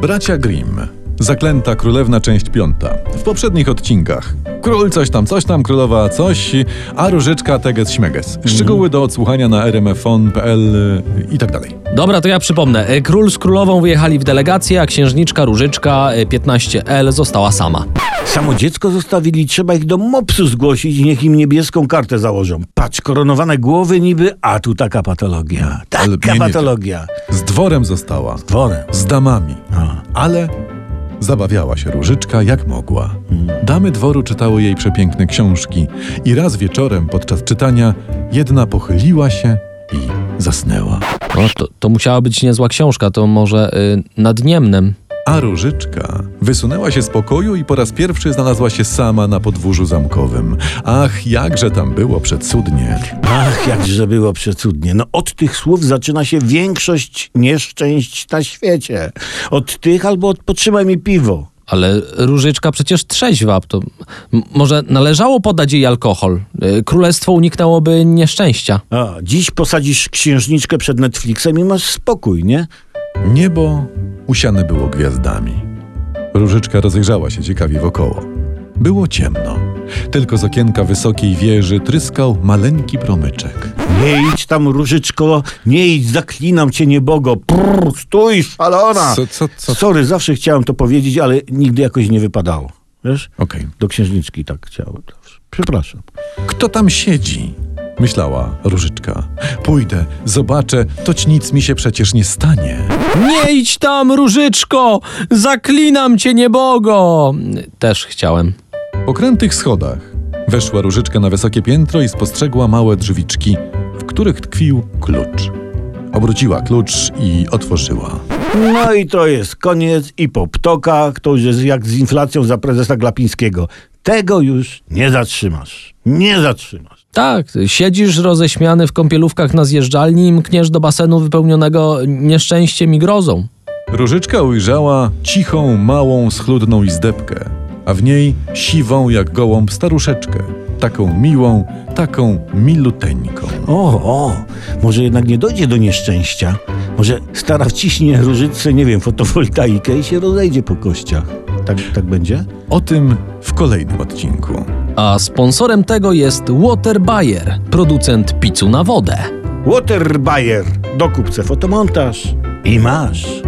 Bracia Grimm. Zaklęta królewna, część piąta. W poprzednich odcinkach. Król coś tam, coś tam, królowa coś, a różyczka teges śmeges. Szczegóły do odsłuchania na rmfon.pl i tak dalej. Dobra, to ja przypomnę. E, Król z królową wyjechali w delegację, a księżniczka Różyczka e, 15L została sama. Samo dziecko zostawili, trzeba ich do mopsu zgłosić i niech im niebieską kartę założą. Patrz, koronowane głowy niby, a tu taka patologia. Taka nie, nie. patologia. Z dworem została. Dworem. Z damami. A. Ale zabawiała się różyczka jak mogła. Damy dworu czytały jej przepiękne książki i raz wieczorem podczas czytania jedna pochyliła się i zasnęła. No, to, to musiała być niezła książka, to może y, nad Niemnem. A różyczka wysunęła się z pokoju i po raz pierwszy znalazła się sama na podwórzu zamkowym. Ach, jakże tam było przecudnie. Ach, jakże było przecudnie. No od tych słów zaczyna się większość nieszczęść na świecie. Od tych albo od potrzymaj mi piwo. Ale Różyczka przecież trzeźwa, to może należało podać jej alkohol. Y, Królestwo uniknęłoby nieszczęścia. A, dziś posadzisz księżniczkę przed Netflixem i masz spokój, nie? Niebo usiane było gwiazdami. Różyczka rozejrzała się ciekawie wokoło. Było ciemno. Tylko z okienka wysokiej wieży tryskał maleńki promyczek. Nie idź tam, różyczko, nie idź, zaklinam cię, niebogo. Prr, stój, szalona! Co, co, co? Sorry, zawsze chciałem to powiedzieć, ale nigdy jakoś nie wypadało. Wiesz? Okej. Do księżniczki tak chciałem. Przepraszam. Kto tam siedzi? Myślała Różyczka. Pójdę, zobaczę, toć nic mi się przecież nie stanie. Nie idź tam, Różyczko! Zaklinam cię, niebogo! Też chciałem. Po krętych schodach weszła Różyczka na wysokie piętro i spostrzegła małe drzwiczki, w których tkwił klucz. Obróciła klucz i otworzyła. No i to jest koniec i po ptokach, to już jest jak z inflacją za prezesa Glapińskiego. Tego już nie zatrzymasz. Nie zatrzymasz. Tak, siedzisz roześmiany w kąpielówkach na zjeżdżalni i mkniesz do basenu wypełnionego nieszczęściem i grozą. Różyczka ujrzała cichą, małą, schludną izdebkę, a w niej siwą jak gołąb staruszeczkę. Taką miłą, taką miluteńką. O, o, może jednak nie dojdzie do nieszczęścia. Może stara wciśnie różyce, nie wiem, fotowoltaikę i się rozejdzie po kościach. Tak, tak będzie? O tym w kolejnym odcinku. A sponsorem tego jest Water Bayer, producent pizzu na wodę. Water Bayer. Dokup se fotomontaż i masz.